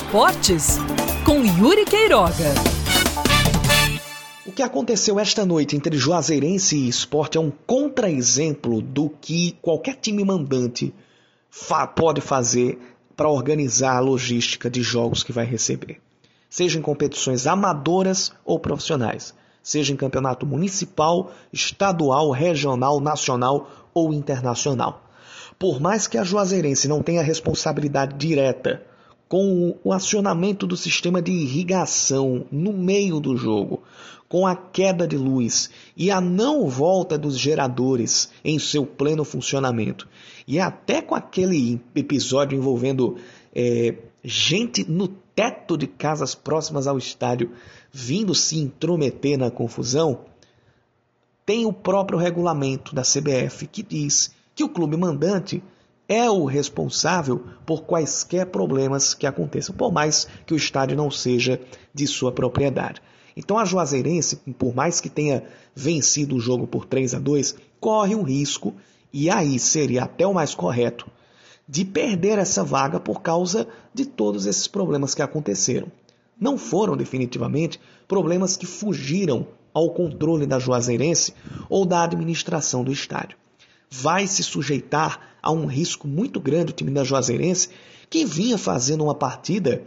Esportes, com Yuri Queiroga. O que aconteceu esta noite entre Juazeirense e Esporte é um contra-exemplo do que qualquer time mandante fa pode fazer para organizar a logística de jogos que vai receber. Seja em competições amadoras ou profissionais, seja em campeonato municipal, estadual, regional, nacional ou internacional. Por mais que a Juazeirense não tenha responsabilidade direta com o acionamento do sistema de irrigação no meio do jogo, com a queda de luz e a não volta dos geradores em seu pleno funcionamento, e até com aquele episódio envolvendo é, gente no teto de casas próximas ao estádio vindo se intrometer na confusão, tem o próprio regulamento da CBF que diz que o clube mandante é o responsável por quaisquer problemas que aconteçam, por mais que o estádio não seja de sua propriedade. Então a Juazeirense, por mais que tenha vencido o jogo por 3 a 2, corre um risco, e aí seria até o mais correto, de perder essa vaga por causa de todos esses problemas que aconteceram. Não foram definitivamente problemas que fugiram ao controle da Juazeirense ou da administração do estádio vai se sujeitar a um risco muito grande o time da Juazeirense, que vinha fazendo uma partida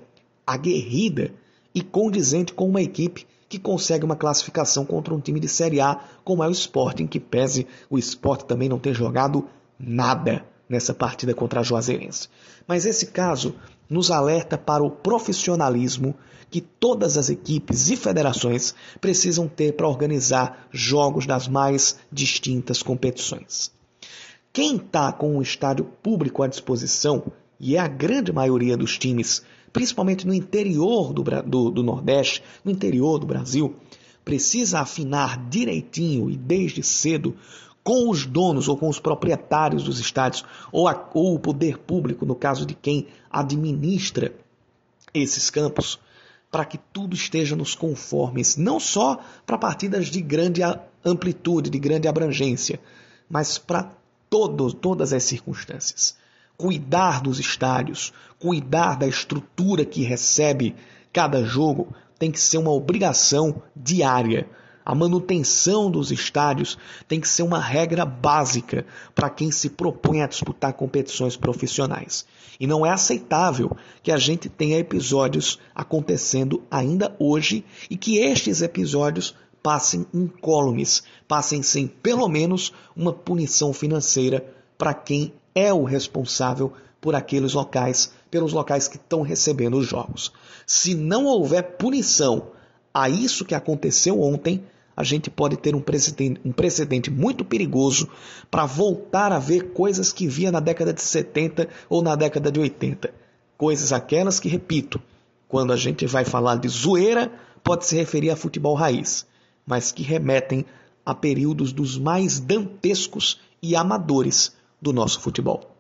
aguerrida e condizente com uma equipe que consegue uma classificação contra um time de Série A, como é o Sporting, que pese o Sport também não ter jogado nada nessa partida contra a Juazeirense. Mas esse caso nos alerta para o profissionalismo que todas as equipes e federações precisam ter para organizar jogos das mais distintas competições. Quem está com um estádio público à disposição, e é a grande maioria dos times, principalmente no interior do, do, do Nordeste, no interior do Brasil, precisa afinar direitinho e desde cedo com os donos ou com os proprietários dos estádios, ou, a, ou, o poder público, no caso de quem administra esses campos, para que tudo esteja nos conformes, não só para partidas de grande amplitude, de grande abrangência, mas para todos, todas as circunstâncias. Cuidar dos estádios, cuidar da estrutura que recebe cada jogo tem que ser uma obrigação diária. A manutenção dos estádios tem que ser uma regra básica para quem se propõe a disputar competições profissionais. E não é aceitável que a gente tenha episódios acontecendo ainda hoje e que estes episódios passem incólumes, passem sem pelo menos uma punição financeira para quem é o responsável por aqueles locais, pelos locais que estão recebendo os jogos. Se não houver punição a isso que aconteceu ontem, a gente pode ter um precedente, um precedente muito perigoso para voltar a ver coisas que via na década de 70 ou na década de 80. Coisas aquelas que, repito, quando a gente vai falar de zoeira, pode se referir a futebol raiz mas que remetem a períodos dos mais dantescos e amadores do nosso futebol.